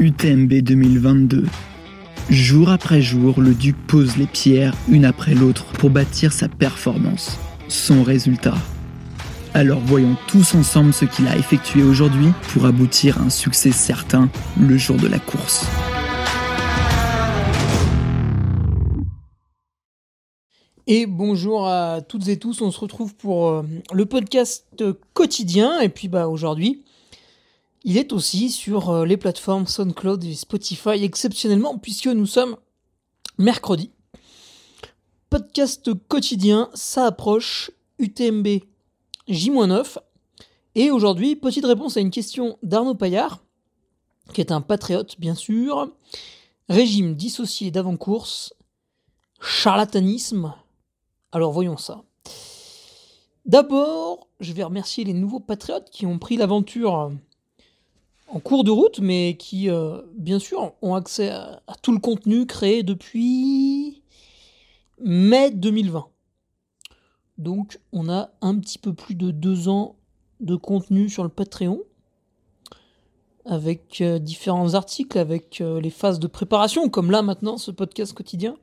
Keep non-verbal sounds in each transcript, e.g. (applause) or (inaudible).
UTMB 2022. Jour après jour, le Duc pose les pierres une après l'autre pour bâtir sa performance, son résultat. Alors voyons tous ensemble ce qu'il a effectué aujourd'hui pour aboutir à un succès certain le jour de la course. Et bonjour à toutes et tous, on se retrouve pour euh, le podcast quotidien. Et puis bah aujourd'hui, il est aussi sur euh, les plateformes SoundCloud et Spotify exceptionnellement puisque nous sommes mercredi. Podcast quotidien, ça approche, UTMB J-9. Et aujourd'hui, petite réponse à une question d'Arnaud Paillard, qui est un patriote bien sûr. Régime dissocié d'avant-course, charlatanisme. Alors voyons ça. D'abord, je vais remercier les nouveaux patriotes qui ont pris l'aventure en cours de route, mais qui, euh, bien sûr, ont accès à, tout le contenu créé depuis mai 2020. Donc, on a un petit peu plus de deux ans de contenu sur le Patreon, avec euh, différents articles, avec euh, les phases de préparation, comme là maintenant, ce podcast quotidien.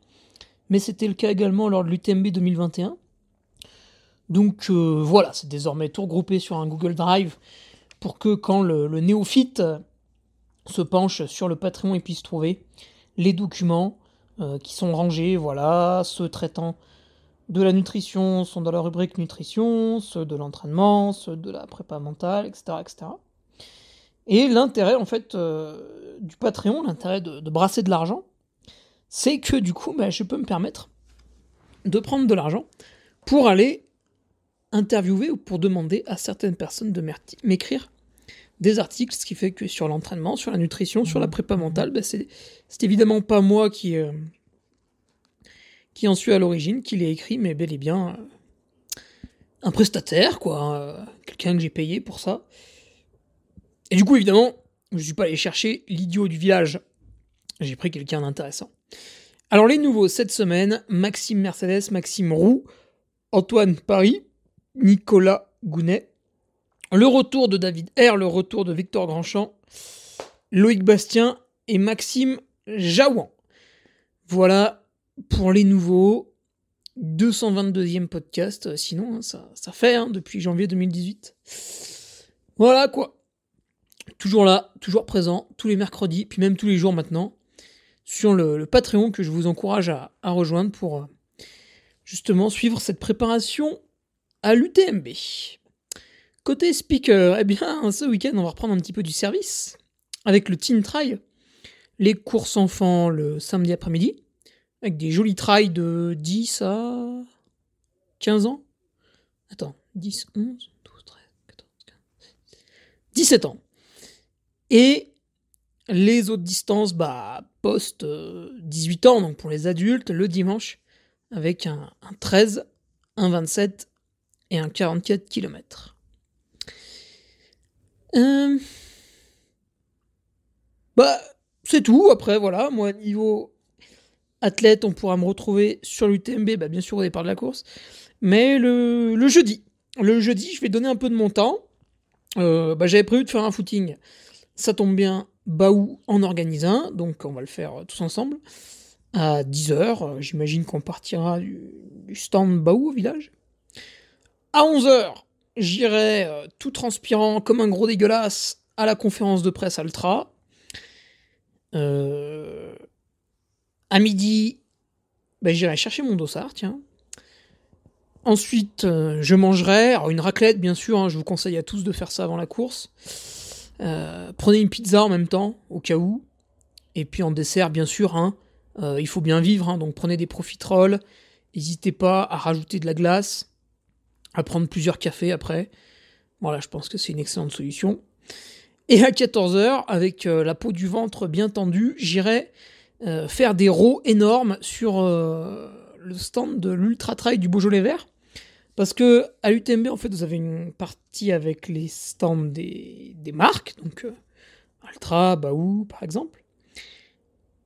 Mais c'était le cas également lors de l'UTMB 2021. Donc voilà, c'est désormais tout regroupé sur un Google Drive pour que quand le, néophyte se penche sur le Patreon et puisse trouver les documents euh, qui sont rangés, voilà, ceux traitant de la nutrition sont dans la rubrique nutrition, ceux de l'entraînement, ceux de la prépa mentale, etc. etc. Et l'intérêt en fait euh, du Patreon, l'intérêt de, brasser de l'argent, c'est que du coup, bah, je peux me permettre de prendre de l'argent pour aller interviewer ou pour demander à certaines personnes de m'écrire des articles, ce qui fait que sur l'entraînement, sur la nutrition, sur la prépa mentale, ben c'est évidemment pas moi qui, euh, qui en suis à l'origine, qui l'ai écrit, mais bel et bien euh, un prestataire, quoi, euh, quelqu'un que j'ai payé pour ça. Et du coup, évidemment, je suis pas allé chercher l'idiot du village, j'ai pris quelqu'un d'intéressant. Alors les nouveaux cette semaine, Maxime Mercedes, Maxime Roux, Antoine Paris, Nicolas Gounet, le retour de David R, le retour de Victor Grandchamp, Loïc Bastien et Maxime Jaouan. Voilà pour les nouveaux. 222e podcast, sinon hein, ça, fait hein, depuis janvier 2018. Voilà quoi. Toujours là, toujours présent, tous les mercredis, puis même tous les jours maintenant, sur le, Patreon que je vous encourage à, à rejoindre pour euh, justement suivre cette préparation à l'UTMB. Côté speaker, eh bien, ce week-end, on va reprendre un petit peu du service avec le Teen Trail. Les courses enfants le samedi après-midi, avec des jolis trails de 10 à 15 ans. Attends, 10, 11, 12, 13, 14, 15, 17 ans. Et les autres distances, bah, post 18 ans, donc pour les adultes, le dimanche, avec un, un 13, un 27 et un 44 km. Euh, bah, c'est tout. Après, voilà, moi, niveau athlète, on pourra me retrouver sur l'UTMB, bah, bien sûr au départ de la course. Mais le, jeudi, le jeudi, je vais donner un peu de mon temps. Euh, bah, j'avais prévu de faire un footing. Ça tombe bien, Baou en organise un, donc on va le faire tous ensemble. À 10h, j'imagine qu'on partira du, du stand Baou au village. À 11h, j'irai euh, tout transpirant comme un gros dégueulasse à la conférence de presse Ultra. Euh, à midi, ben, j'irai chercher mon dossard, tiens. Ensuite, euh, je mangerai une raclette, bien sûr. Hein, je vous conseille à tous de faire ça avant la course. prenez une pizza en même temps, au cas où. Et puis en dessert, bien sûr, hein, il faut bien vivre. Hein, donc prenez des profiteroles. N'hésitez pas à rajouter de la glace à prendre plusieurs cafés après. Voilà, je pense que c'est une excellente solution. Et à 14h, avec euh, la peau du ventre bien tendue, j'irai euh, faire des rows énormes sur euh, le stand de l'Ultra Trail du Beaujolais Vert. Parce que à l'UTMB, en fait, vous avez une partie avec les stands des, des marques, donc Ultra, Baou, par exemple.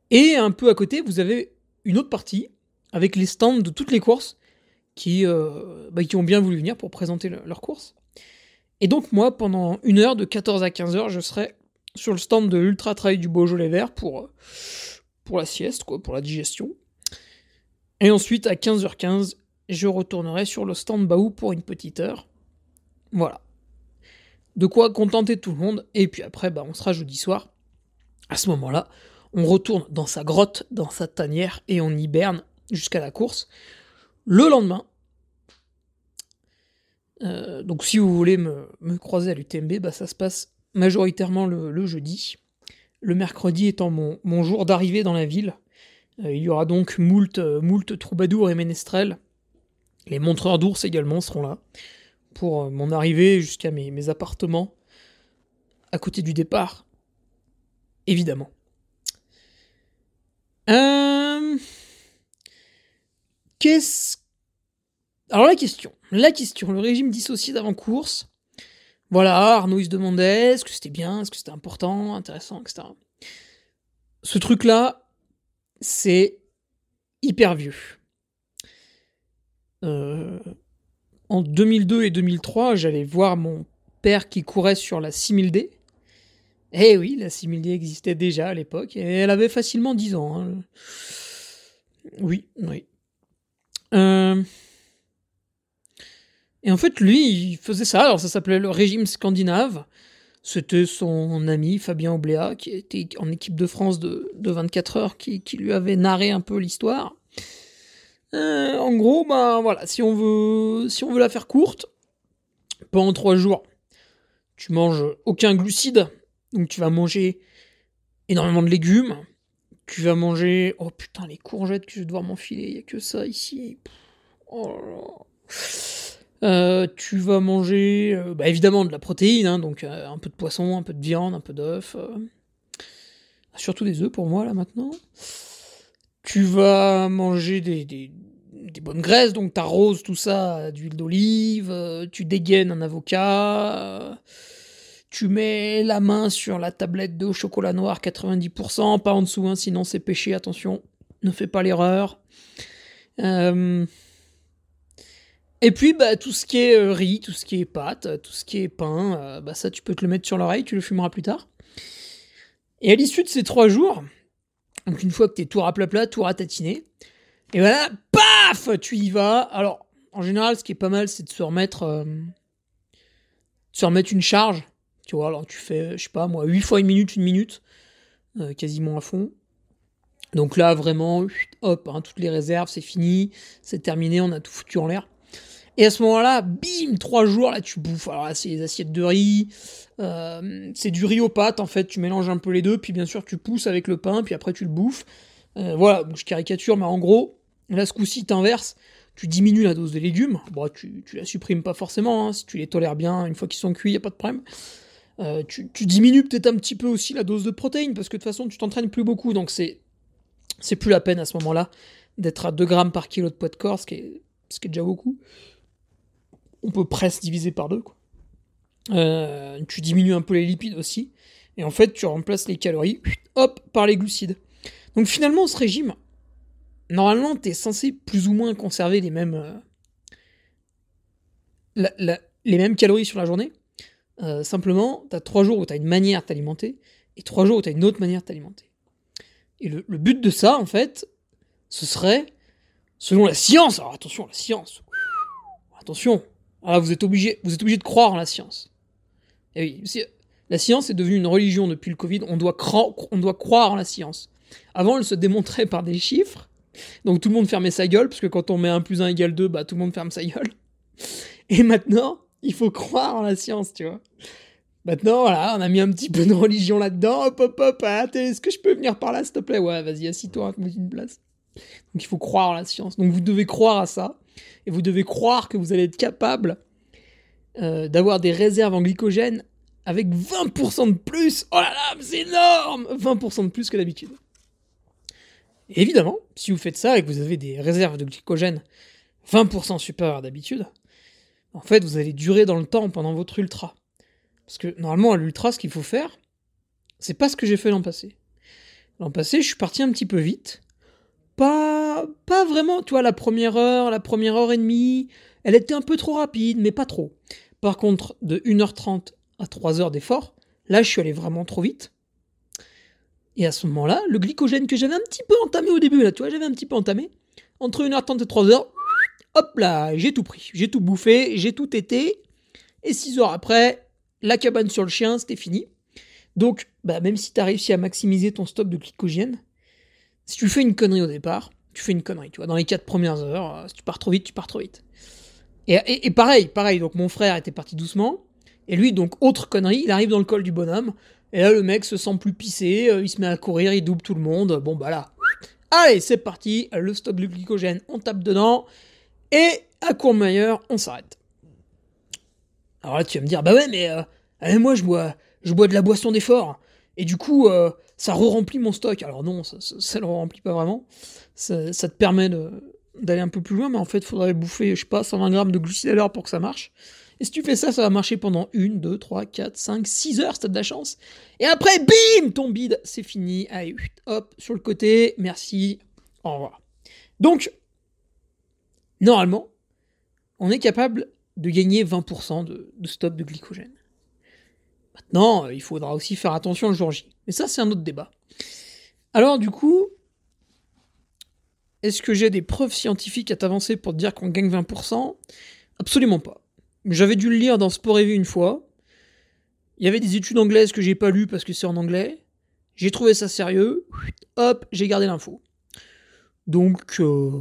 Et un peu à côté, vous avez une autre partie avec les stands de toutes les courses qui, euh, bah, qui ont bien voulu venir pour présenter leur course. Et donc moi, pendant une heure, de 14 à 15 heures, je serai sur le stand de l'Ultra Trail du Beaujolais Vert pour, pour la sieste, quoi, pour la digestion. Et ensuite, à 15h15, je retournerai sur le stand Baou pour une petite heure. Voilà. De quoi contenter tout le monde. Et puis après, bah, on sera jeudi soir. À ce moment-là, on retourne dans sa grotte, dans sa tanière, et on hiberne jusqu'à la course. Le lendemain, euh, donc si vous voulez me, croiser à l'UTMB, bah, ça se passe majoritairement le, jeudi. Le mercredi étant mon, jour d'arrivée dans la ville. Euh, il y aura donc moult, euh, moult troubadours et ménestrels. Les montreurs d'ours également seront là pour mon arrivée jusqu'à mes, appartements à côté du départ. Évidemment. Qu'est-ce. Alors la question. La question. Le régime dissocié d'avant-course. Voilà, Arnaud il se demandait est-ce que c'était bien, est-ce que c'était important, intéressant, etc. Ce truc-là, c'est hyper vieux. Euh, en 2002 et 2003, j'allais voir mon père qui courait sur la 6000D. Eh oui, la 6000D existait déjà à l'époque, et elle avait facilement 10 ans. Hein. Oui, oui. Euh, et en fait, lui, il faisait ça. Alors, ça s'appelait le régime scandinave. C'était son ami Fabien Obléa, qui était en équipe de France de, 24 heures, qui, lui avait narré un peu l'histoire. Euh, en gros, bah voilà, si on veut, si on veut la faire courte, pendant trois jours, tu manges aucun glucide, donc tu vas manger énormément de légumes. Tu vas manger, oh putain, les courgettes que je vais devoir m'enfiler, il y a que ça ici. Oh là là. Euh, tu vas manger euh, bah, évidemment de la protéine, hein, donc euh, un peu de poisson, un peu de viande, un peu d'œuf. surtout des œufs pour moi là maintenant. Tu vas manger des, bonnes graisses, donc t'arroses tout ça d'huile d'olive, tu dégaines un avocat, tu mets la main sur la tablette de chocolat noir 90%, pas en dessous, hein, sinon c'est péché, attention, ne fais pas l'erreur. Et puis, bah, tout ce qui est euh, riz, tout ce qui est pâte, euh, tout ce qui est pain, euh, bah, ça, tu peux te le mettre sur l'oreille, tu le fumeras plus tard. Et à l'issue de ces trois jours, donc une fois que t'es tout plat, tout ratatiné, et voilà, paf, tu y vas. Alors, en général, ce qui est pas mal, c'est de se remettre, se remettre une charge. Tu vois, alors tu fais, je sais pas moi, 8 fois une minute, une minute, quasiment à fond. Donc là, vraiment, hop, hein, toutes les réserves, c'est fini, c'est terminé, on a tout foutu en l'air. Et à ce moment-là, bim, trois jours, là, tu bouffes. Alors là, c'est des assiettes de riz. Euh, c'est du riz aux pâtes, en fait. Tu mélanges un peu les deux. Puis bien sûr, tu pousses avec le pain. Puis après, tu le bouffes. Euh, voilà, je caricature, mais en gros, là, ce coup-ci, t'inverses. Tu diminues la dose de légumes. Bon, tu, la supprimes pas forcément. Hein. Si tu les tolères bien, une fois qu'ils sont cuits, y a pas de problème. Euh, tu, tu, diminues peut-être un petit peu aussi la dose de protéines. Parce que de toute façon, tu t'entraînes plus beaucoup. Donc c'est, c'est plus la peine à ce moment-là d'être à 2 grammes par kilo de poids de corps, ce qui est, ce qui est déjà beaucoup on peut presque diviser par deux. Quoi. Euh, tu diminues un peu les lipides aussi. Et en fait, tu remplaces les calories, hop, par les glucides. Donc finalement, ce régime, normalement, tu es censé plus ou moins conserver les mêmes, euh, les mêmes calories sur la journée. Euh, simplement, tu as trois jours où tu as une manière de t'alimenter et trois jours où tu as une autre manière de t'alimenter. Et le, le, but de ça, en fait, ce serait, selon la science, alors attention, la science, attention, ah, vous êtes obligé, vous êtes obligé de croire en la science. Eh oui, la science est devenue une religion depuis le Covid. On doit, on doit croire en la science. Avant, elle se démontrait par des chiffres. Donc tout le monde fermait sa gueule, parce que quand on met 1 plus 1 égale 2, bah tout le monde ferme sa gueule. (laughs) Et maintenant, il faut croire en la science, tu vois. Maintenant, voilà, on a mis un petit peu de religion là-dedans. Hop, hop, hop, est-ce que je peux venir par là, s'il te plaît? Ouais, vas-y, assis-toi, mets une place. Donc il faut croire en la science. Donc vous devez croire à ça et vous devez croire que vous allez être capable euh, d'avoir des réserves en glycogène avec 20% de plus. Oh là là, c'est énorme 20% de plus que d'habitude. Évidemment, si vous faites ça et que vous avez des réserves de glycogène 20% supérieures d'habitude, en fait, vous allez durer dans le temps pendant votre ultra. Parce que normalement, à l'ultra, ce qu'il faut faire, c'est pas ce que j'ai fait l'an passé. L'an passé, je suis parti un petit peu vite pas, vraiment, tu vois, la première heure, la première heure et demie, elle était un peu trop rapide, mais pas trop. Par contre, de 1h30 à 3 heures d'effort, Là, je suis allé vraiment trop vite. Et à ce moment-là, le glycogène que j'avais un petit peu entamé au début, là, tu vois, j'avais un petit peu entamé, entre 1h30 et 3h, hop là, j'ai tout pris, j'ai tout bouffé, j'ai tout été, et 6 heures après, la cabane sur le chien, c'était fini. Donc, bah, même si tu as réussi à maximiser ton stock de glycogène, si tu fais une connerie au départ, tu fais une connerie, tu vois, dans les 4 premières heures, euh, si tu pars trop vite, tu pars trop vite. Et, pareil, pareil, donc mon frère était parti doucement, et lui, donc, autre connerie, il arrive dans le col du bonhomme, et là, le mec se sent plus pissé, euh, il se met à courir, il double tout le monde. Bon, bah là. Allez, c'est parti. Le stock de glycogène, on tape dedans. Et à Courmayeur, on s'arrête. Alors là, tu vas me dire, bah ouais, mais euh, moi, je bois, je bois de la boisson d'effort. Et du coup, ça re-remplit mon stock. Alors non, ça, ne le remplit pas vraiment. Ça, te permet d'aller un peu plus loin, mais en fait, il faudrait bouffer, je sais pas, 120 grammes de glucides à l'heure pour que ça marche. Et si tu fais ça, ça va marcher pendant 1, 2, 3, 4, 5, 6 heures, si t'as de la chance. Et après, bim, ton bide, c'est fini. Allez, hop, sur le côté, merci, au revoir. Donc, normalement, on est capable de gagner 20% de, de stock de glycogène. Maintenant, euh, il faudra aussi faire attention le jour J. Mais ça, c'est un autre débat. Alors, du coup, est-ce que j'ai des preuves scientifiques à t'avancer pour te dire qu'on gagne 20% Absolument pas. J'avais dû le lire dans Sport Revue une fois. Il y avait des études anglaises que j'ai pas lues parce que c'est en anglais. J'ai trouvé ça sérieux. Hop, j'ai gardé l'info. Donc, euh,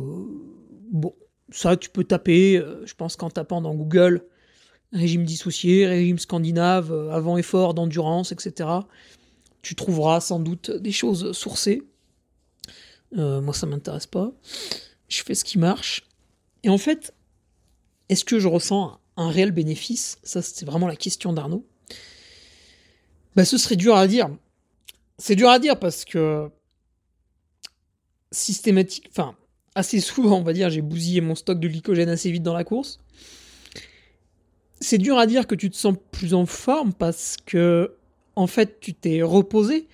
bon, ça tu peux taper, euh, je pense qu'en tapant dans Google, régime dissocié, régime scandinave, euh, avant effort d'endurance, etc. Tu trouveras sans doute des choses sourcées. moi, ça m'intéresse pas. Je fais ce qui marche. Et en fait, est-ce que je ressens un réel bénéfice? Ça, c'est vraiment la question d'Arnaud. Bah, ce serait dur à dire. C'est dur à dire parce que systématique, enfin, assez souvent, on va dire, j'ai bousillé mon stock de glycogène assez vite dans la course. C'est dur à dire que tu te sens plus en forme parce que, en fait, tu t'es reposé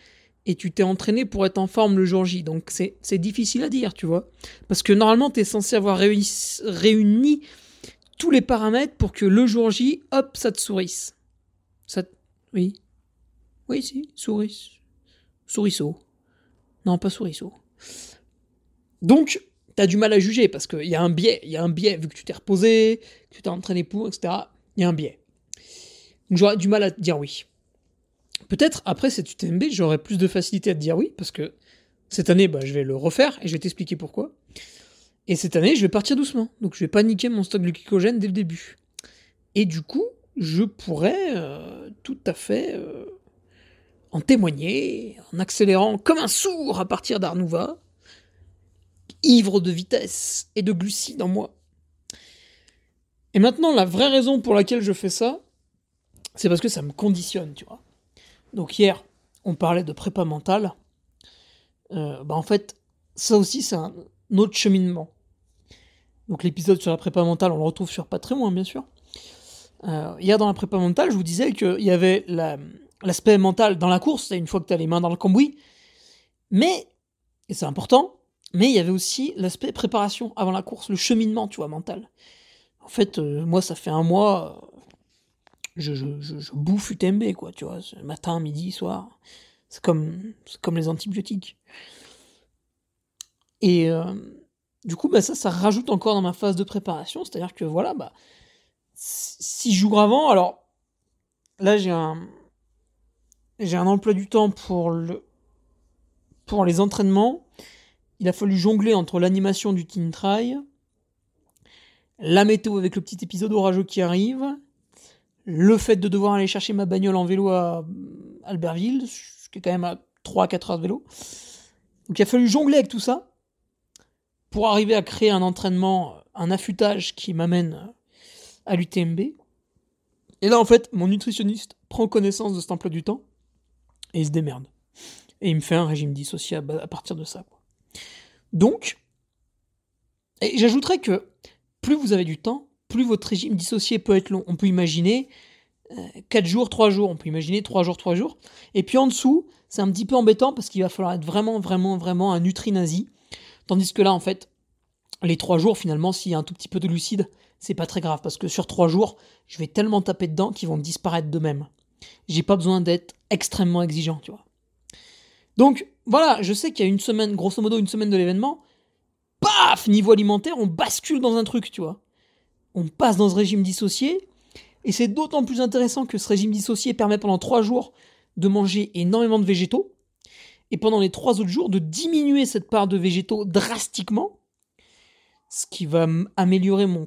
et tu t'es entraîné pour être en forme le jour J. Donc, c'est difficile à dire, tu vois. Parce que normalement, tu es censé avoir réuni tous les paramètres pour que le jour J, hop, ça te sourisse. Ça Oui. Oui, si, souris. Non, pas sourisseau. Donc, t'as du mal à juger parce qu'il y a un biais. Il y a un biais, vu que tu t'es reposé, que tu t'es entraîné pour, etc. Il y a un biais. Donc, j'aurais du mal à dire oui. Peut-être après cette UTMB, j'aurais plus de facilité à te dire oui parce que cette année, bah, je vais le refaire et je vais t'expliquer pourquoi. Et cette année, je vais partir doucement. Donc je vais pas niquer mon stock de glycogène dès le début. Et du coup, je pourrais euh, tout à fait euh, en témoigner en accélérant comme un sourd à partir d'Arnouva, ivre de vitesse et de glucides en moi. Et maintenant, la vraie raison pour laquelle je fais ça, c'est parce que ça me conditionne, tu vois. Donc hier, on parlait de prépa mentale. Euh, bah en fait, ça aussi, c'est un autre cheminement. Donc l'épisode sur la prépa mentale, on le retrouve sur Patreon, bien sûr. Euh, hier dans la prépa mentale, je vous disais qu'il y avait l'aspect mental dans la course, une fois que tu as les mains dans le cambouis. Mais, et c'est important, mais il y avait aussi l'aspect préparation avant la course, le cheminement, tu vois, mental. En fait, euh, moi, ça fait un mois, je, bouffe UTMB, quoi, tu vois, matin, midi, soir. C'est comme, comme les antibiotiques. Et, euh, du coup, bah, ça, ça rajoute encore dans ma phase de préparation. C'est-à-dire que voilà, bah, six jours avant, alors là, j'ai un, j'ai un emploi du temps pour, le, pour les entraînements. Il a fallu jongler entre l'animation du Teen Try, la météo avec le petit épisode orageux qui arrive, le fait de devoir aller chercher ma bagnole en vélo à Albertville, ce qui est quand même à 3-4 heures de vélo. Donc il a fallu jongler avec tout ça pour arriver à créer un entraînement, un affûtage qui m'amène à l'UTMB. Et là, en fait, mon nutritionniste prend connaissance de cet emploi du temps et il se démerde. Et il me fait un régime dissocié à partir de ça. Donc, et j'ajouterais que plus vous avez du temps, plus votre régime dissocié peut être long. On peut imaginer 4 euh, jours, 3 jours, on peut imaginer 3 jours, 3 jours. Et puis en dessous, c'est un petit peu embêtant parce qu'il va falloir être vraiment, vraiment, vraiment un nutri-nazi. Tandis que là, en fait, les trois jours, finalement, s'il y a un tout petit peu de lucide, c'est pas très grave parce que sur trois jours, je vais tellement taper dedans qu'ils vont disparaître d'eux-mêmes. J'ai pas besoin d'être extrêmement exigeant, tu vois. Donc, voilà, je sais qu'il y a une semaine, grosso modo une semaine de l'événement, paf, niveau alimentaire, on bascule dans un truc, tu vois. On passe dans ce régime dissocié, et c'est d'autant plus intéressant que ce régime dissocié permet pendant trois jours de manger énormément de végétaux, et pendant les trois autres jours de diminuer cette part de végétaux drastiquement, ce qui va améliorer mon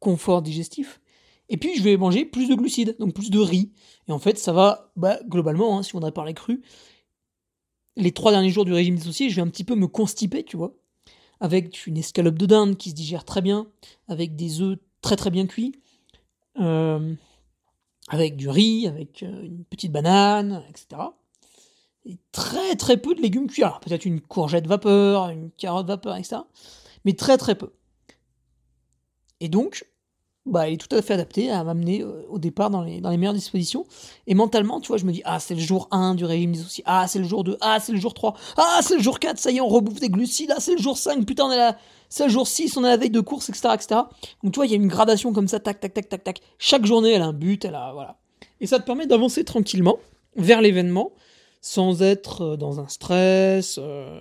confort digestif. Et puis je vais manger plus de glucides, donc plus de riz. Et en fait, ça va, bah, globalement, hein, si on a parlé cru, les trois derniers jours du régime dissocié, je vais un petit peu me constiper, tu vois, avec une escalope de dinde qui se digère très bien, avec des œufs très très bien cuits, euh, avec du riz, avec euh, une petite banane, etc. Et très très peu de légumes cuits. Alors peut-être une courgette vapeur, une carotte vapeur, etc. Mais très très peu. Et donc, bah, elle est tout à fait adaptée à m'amener euh, au départ dans les, dans les meilleures dispositions. Et mentalement, tu vois, je me dis, ah, c'est le jour 1 du régime dissocié, ah, c'est le jour 2, ah, c'est le jour 3, ah, c'est le jour 4, ça y est, on rebouffe des glucides, ah, c'est le jour 5, putain, on est là, c'est le jour 6, on est à la veille de course, etc., etc. Donc, tu vois, il y a une gradation comme ça, tac, tac, tac, tac, tac. Chaque journée, elle a un but, elle a, voilà. Et ça te permet d'avancer tranquillement vers l'événement, sans être euh, dans un stress, euh,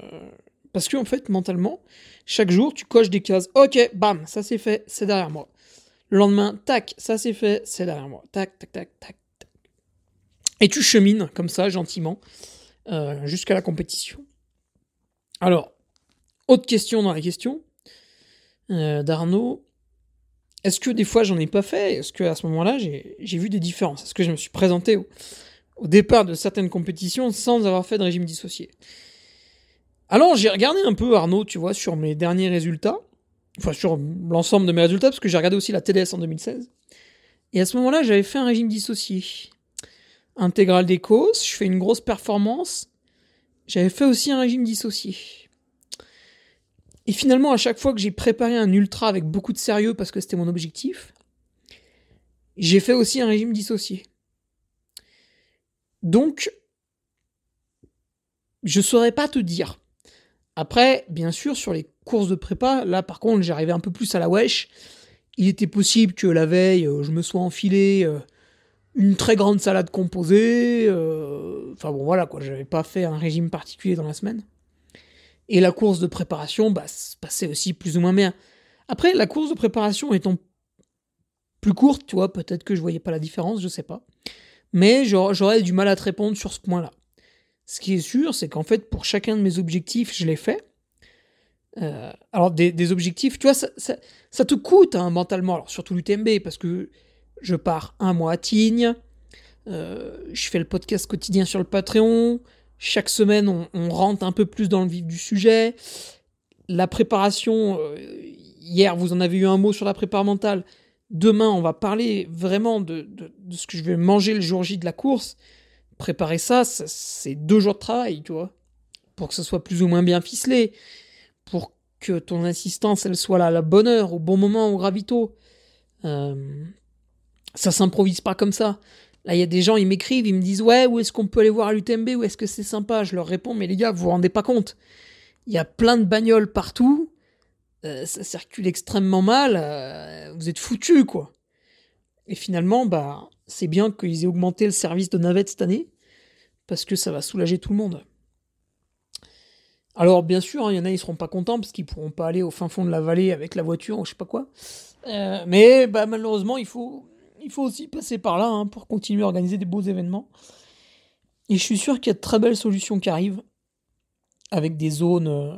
parce que, en fait, mentalement, chaque jour, tu coches des cases, ok, bam, ça c'est fait, c'est derrière moi. Le lendemain, tac, ça c'est fait, c'est derrière moi. Tac, tac, tac, tac. Et tu chemines comme ça, gentiment, euh, jusqu'à la compétition. Alors, autre question dans la question euh, d'Arnaud. Est-ce que des fois j'en ai pas fait? Est-ce qu'à ce, moment-là j'ai vu des différences? Est-ce que je me suis présenté au, au, départ de certaines compétitions sans avoir fait de régime dissocié? Alors j'ai regardé un peu Arnaud, tu vois, sur mes derniers résultats enfin sur l'ensemble de mes résultats, parce que j'ai regardé aussi la TDS en 2016. Et à ce moment-là, j'avais fait un régime dissocié. Intégral des causes, je fais une grosse performance. J'avais fait aussi un régime dissocié. Et finalement, à chaque fois que j'ai préparé un ultra avec beaucoup de sérieux parce que c'était mon objectif, j'ai fait aussi un régime dissocié. Donc, je saurais pas te dire. Après, bien sûr, sur les course de prépa, là par contre j'arrivais un peu plus à la wesh. Il était possible que la veille euh, je me sois enfilé euh, une très grande salade composée. Euh, enfin bon voilà quoi, j'avais pas fait un régime particulier dans la semaine. Et la course de préparation, bah, se passait aussi plus ou moins bien. Après, la course de préparation étant plus courte, tu vois, peut-être que je voyais pas la différence, je sais pas. Mais j'aurais du mal à te répondre sur ce point-là. Ce qui est sûr, c'est qu'en fait, pour chacun de mes objectifs, je l'ai fait. Euh, alors des, objectifs, tu vois, ça, ça, te coûte hein, mentalement, alors surtout l'UTMB, parce que je pars un mois à Tignes, euh, je fais le podcast quotidien sur le Patreon, chaque semaine on, rentre un peu plus dans le vif du sujet, la préparation, euh, hier vous en avez eu un mot sur la préparation mentale, demain on va parler vraiment de, de, ce que je vais manger le jour J de la course, préparer ça, c'est deux jours de travail, tu vois, pour que ce soit plus ou moins bien ficelé pour que ton assistance elle soit là à la bonne heure, au bon moment, au gravito. Euh, ça s'improvise pas comme ça. Là, il y a des gens, ils m'écrivent, ils me disent Ouais, où est-ce qu'on peut aller voir à l'UTMB Où est-ce que c'est sympa? Je leur réponds Mais les gars, vous vous rendez pas compte. Il y a plein de bagnoles partout. Euh, ça circule extrêmement mal. Euh, vous êtes foutus, quoi. Et finalement, bah, c'est bien qu'ils aient augmenté le service de navette cette année. Parce que ça va soulager tout le monde. Alors bien sûr, hein, il y en a ils seront pas contents parce qu'ils pourront pas aller au fin fond de la vallée avec la voiture ou je sais pas quoi. Euh, mais bah, malheureusement, il faut, aussi passer par là hein, pour continuer à organiser des beaux événements. Et je suis sûr qu'il y a de très belles solutions qui arrivent avec des zones euh,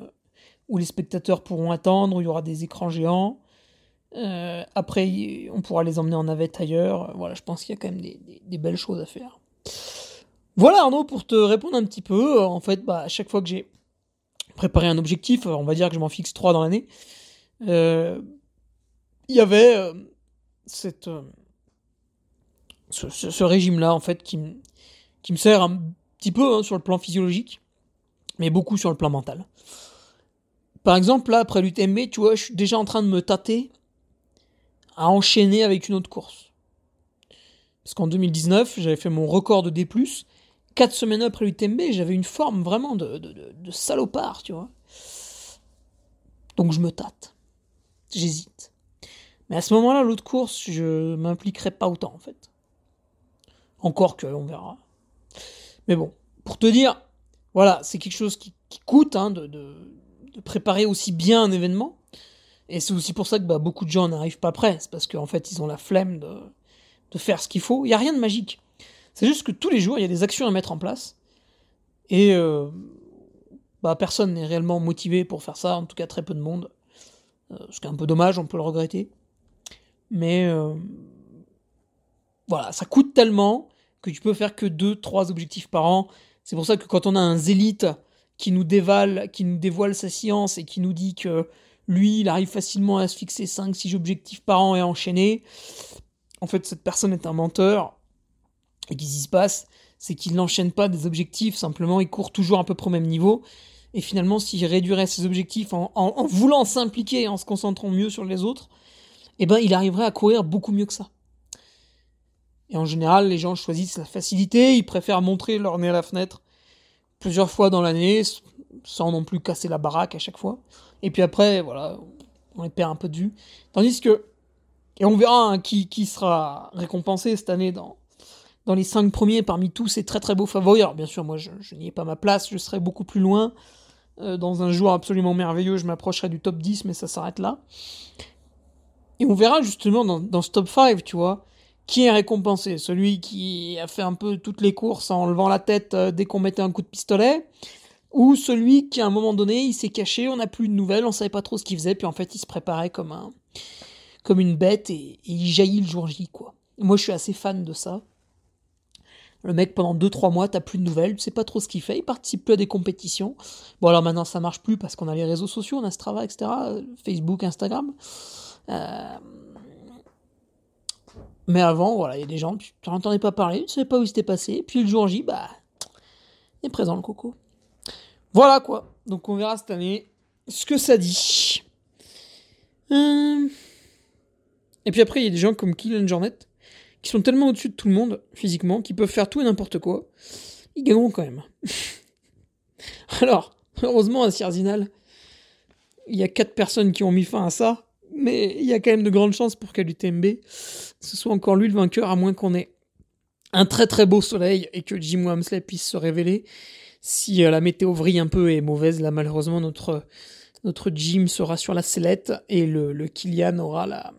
où les spectateurs pourront attendre, où il y aura des écrans géants. Euh, après, on pourra les emmener en navette ailleurs. Voilà, je pense qu'il y a quand même des, belles choses à faire. Voilà Arnaud, pour te répondre un petit peu, en fait, bah, à chaque fois que j'ai préparer un objectif, on va dire que je m'en fixe trois dans l'année, euh, il y avait euh, cette, euh, ce, régime-là, en fait, qui, qui me sert un petit peu hein, sur le plan physiologique, mais beaucoup sur le plan mental. Par exemple, là, après l'UTMB, tu vois, je suis déjà en train de me tâter à enchaîner avec une autre course. Parce qu'en 2019, j'avais fait mon record de D+, quatre semaines après l'UTMB, j'avais une forme vraiment de, de, salopard, tu vois. Donc je me tâte. J'hésite. Mais à ce moment-là, l'autre course, je m'impliquerai pas autant, en fait. Encore que, on verra. Mais bon, pour te dire, voilà, c'est quelque chose qui, coûte hein, de, de, préparer aussi bien un événement. Et c'est aussi pour ça que bah, beaucoup de gens n'arrivent pas prêts. C'est parce qu'en fait, ils ont la flemme de, faire ce qu'il faut. Il n'y a rien de magique. C'est juste que tous les jours, il y a des actions à mettre en place. Et euh, bah, personne n'est réellement motivé pour faire ça, en tout cas très peu de monde. Euh, ce qui est un peu dommage, on peut le regretter. Mais euh, voilà, ça coûte tellement que tu peux faire que 2-3 objectifs par an. C'est pour ça que quand on a un zélite qui nous dévale, qui nous dévoile sa science et qui nous dit que lui, il arrive facilement à se fixer 5-6 objectifs par an et à enchaîner, en fait, cette personne est un menteur. Et qu'est-ce qui se passe? C'est qu'il n'enchaîne pas des objectifs, simplement, il court toujours à peu près au même niveau. Et finalement, s'il réduirait ses objectifs en, voulant s'impliquer, en se concentrant mieux sur les autres, eh ben, il arriverait à courir beaucoup mieux que ça. Et en général, les gens choisissent la facilité, ils préfèrent montrer leur nez à la fenêtre plusieurs fois dans l'année, sans non plus casser la baraque à chaque fois. Et puis après, voilà, on les perd un peu de vue. Tandis que, et on verra hein, qui, qui sera récompensé cette année dans, dans les cinq premiers parmi tous ces très très beaux favoris. Alors bien sûr, moi je, n'y ai pas ma place, je serai beaucoup plus loin. Euh, dans un jour absolument merveilleux, je m'approcherai du top 10, mais ça s'arrête là. Et on verra justement dans, dans ce top 5, tu vois, qui est récompensé Celui qui a fait un peu toutes les courses en levant la tête euh, dès qu'on mettait un coup de pistolet Ou celui qui, à un moment donné, il s'est caché, on n'a plus de nouvelles, on savait pas trop ce qu'il faisait, puis en fait, il se préparait comme un, comme une bête et, il jaillit le jour J, quoi. moi, je suis assez fan de ça. Le mec, pendant 2-3 mois, t'as plus de nouvelles, tu sais pas trop ce qu'il fait, il participe plus à des compétitions. Bon, alors maintenant, ça marche plus parce qu'on a les réseaux sociaux, on a Strava, etc., Facebook, Instagram. Euh, mais avant, voilà, il y a des gens, tu n'en entendais pas parler, tu ne savais pas où il s'était passé. Puis le jour J, bah, il est présent le coco. Voilà quoi. Donc on verra cette année ce que ça dit. Euh, et puis après, il y a des gens comme Kylian Jornet qui sont tellement au-dessus de tout le monde physiquement qu'ils peuvent faire tout et n'importe quoi. Ils gagneront quand même. (laughs) Alors, heureusement à Sierzinal, il y a quatre personnes qui ont mis fin à ça mais il y a quand même de grandes chances pour qu'à l'UTMB, ce soit encore lui le vainqueur, à moins qu'on ait un très très beau soleil et que Jim Wamsley puisse se révéler. Si euh, la météo vrille un peu et est mauvaise, là malheureusement notre, notre Jim sera sur la sellette et le, le Kylian aura la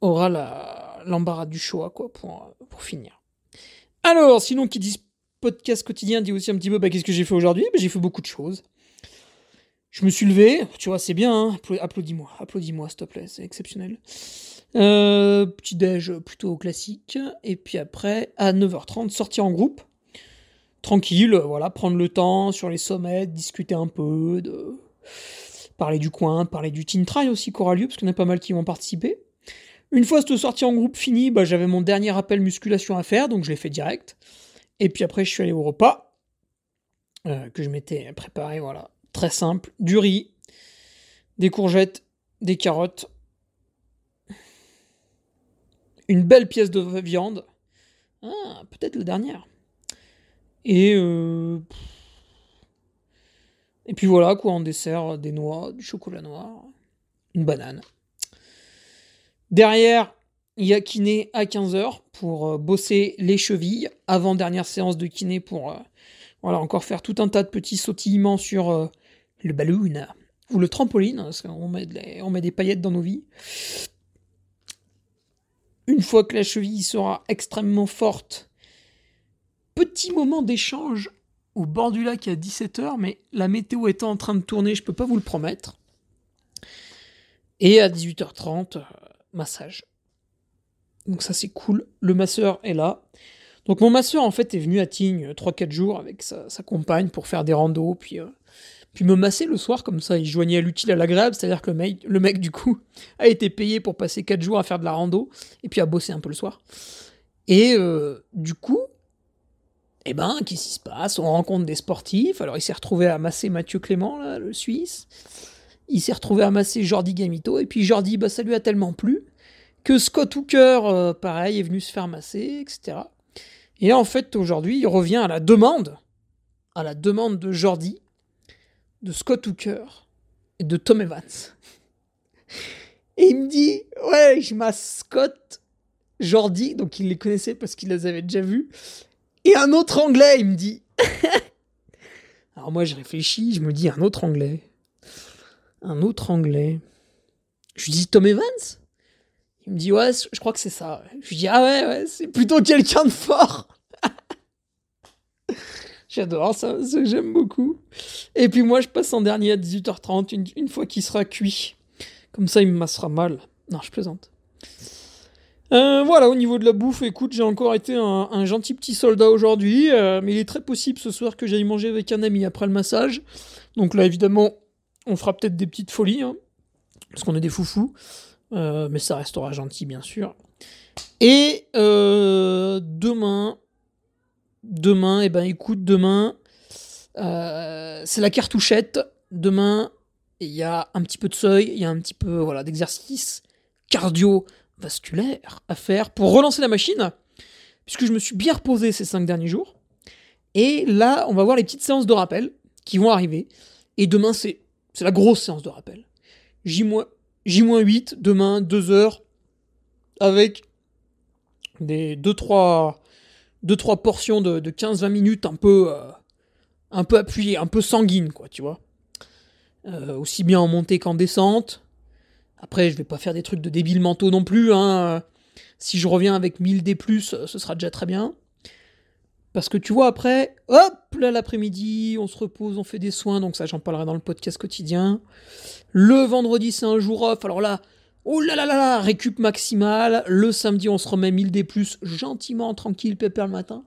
aura la l'embarras du choix quoi pour, pour finir. Alors, sinon qui dit podcast quotidien dit aussi un petit peu bah, qu'est-ce que j'ai fait aujourd'hui? Bah, J'ai fait beaucoup de choses. Je me suis levé, tu vois, c'est bien, hein applaudis-moi, applaudis-moi, s'il te plaît, c'est exceptionnel. Euh, petit déj plutôt classique, et puis après, à 9h30, sortir en groupe, tranquille, voilà, prendre le temps sur les sommets, discuter un peu, de parler du coin, parler du Teen Trail aussi qui aura lieu, parce en a pas mal qui vont participer. Une fois cette sortie en groupe finie, bah, j'avais mon dernier appel musculation à faire, donc je l'ai fait direct. Et puis après, je suis allé au repas, euh, que je m'étais préparé, voilà, Très simple. Du riz, des courgettes, des carottes, une belle pièce de viande. Ah, peut-être la dernière. Et euh, et puis voilà quoi en dessert des noix, du chocolat noir, une banane. Derrière, il y a kiné à 15h pour euh, bosser les chevilles. Avant dernière séance de kiné pour euh, voilà, encore faire tout un tas de petits sautillements sur euh, le balloon ou le trampoline, parce qu'on met, on met des paillettes dans nos vies. Une fois que la cheville sera extrêmement forte, petit moment d'échange au bord du lac à 17h, mais la météo étant en train de tourner, je peux pas vous le promettre. Et à 18h30, euh, massage. Donc ça c'est cool. Le masseur est là. Donc mon masseur en fait est venu à Tignes 3-4 jours avec sa, compagne pour faire des randos, puis, euh, puis me masser le soir comme ça. Il joignait l'utile à l'agréable, c'est-à-dire que le mec, le mec du coup (laughs) a été payé pour passer 4 jours à faire de la rando et puis à bosser un peu le soir. Et euh, du coup, eh ben, qu'est-ce qui se passe? On rencontre des sportifs. Alors il s'est retrouvé à masser Mathieu Clément, le Suisse. Il s'est retrouvé à masser Jordi Gamito. Et puis Jordi, bah, ça lui a tellement plu que Scott Hooker, euh, pareil, est venu se faire masser, etc. Et en fait, aujourd'hui, il revient à la demande, à la demande de Jordi, de Scott Hooker et de Tom Evans. Et il me dit, ouais, je masse Scott Jordi, donc il les connaissait parce qu'il les avait déjà vus. Un autre anglais, il me dit. (laughs) Alors moi, je réfléchis, je me dis un autre anglais. Un autre anglais. Je lui dis Tom Evans? Il me dit ouais, je crois que c'est ça. Je lui dis ah ouais, ouais, c'est plutôt quelqu'un de fort. (laughs) J'adore ça, j'aime beaucoup. Et puis moi, je passe en dernier à 18h30, une, fois qu'il sera cuit. Comme ça, il me massera mal. Non, je plaisante. Euh, voilà, au niveau de la bouffe, écoute, j'ai encore été un, gentil petit soldat aujourd'hui, euh, mais il est très possible ce soir que j'aille manger avec un ami après le massage. Donc là, évidemment, on fera peut-être des petites folies, hein, parce qu'on est des foufous, euh, mais ça restera gentil, bien sûr. Et demain, demain, eh ben écoute, demain, c'est la cartouchette. Demain, il y a un petit peu de seuil, il y a un petit peu voilà d'exercice cardio vasculaire à faire pour relancer la machine, puisque je me suis bien reposé ces cinq derniers jours. Et là, on va voir les petites séances de qui vont arriver. Et demain, c'est la grosse séance de rappel. J-8, demain, 2 heures, avec des 2-3 deux, trois portions de, 15-20 minutes un peu, euh, un peu appuyées, un peu sanguines, quoi, tu vois. Euh, aussi bien en montée qu'en descente. Après, je vais pas faire des trucs de débiles mentaux non plus. Hein. Si je reviens avec 1000 D+, ce sera déjà très bien. Parce que tu vois, après, hop, là l'après-midi, on se repose, on fait des soins, donc ça j'en parlerai dans le podcast quotidien. Le vendredi, c'est un jour off, alors là, oh là là là là, récup maximale. Le samedi, on se remet 1000 D+, gentiment, tranquille, pépère le matin.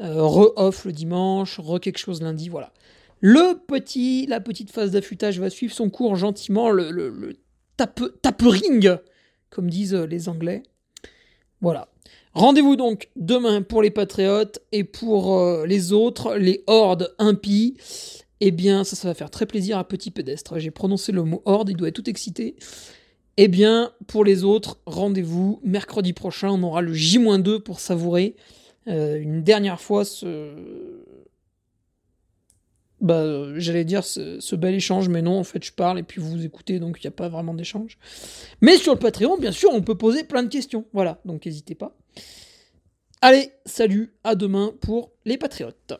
Euh, re-off le dimanche, re quelque chose lundi, voilà. Le petit, la petite phase d'affûtage va suivre son cours gentiment, le, le tape, tapering, comme disent les Anglais. Voilà. Rendez-vous donc demain pour les Patriotes et pour euh, les autres, les hordes impies. Eh bien, ça, ça va faire très plaisir à Petit Pédestre. J'ai prononcé le mot horde, il doit être tout excité. Eh bien, pour les autres, rendez-vous mercredi prochain. On aura le J-2 pour savourer euh, une dernière fois ce, bah, j'allais dire ce, bel échange, mais non, en fait, je parle et puis vous écoutez, donc il n'y a pas vraiment d'échange. Mais sur le Patreon, bien sûr, on peut poser plein de questions. Voilà, donc n'hésitez pas. Allez, salut, à demain pour les Patriotes.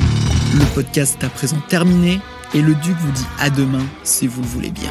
Le podcast est à présent terminé et le Duc vous dit à demain si vous le voulez bien.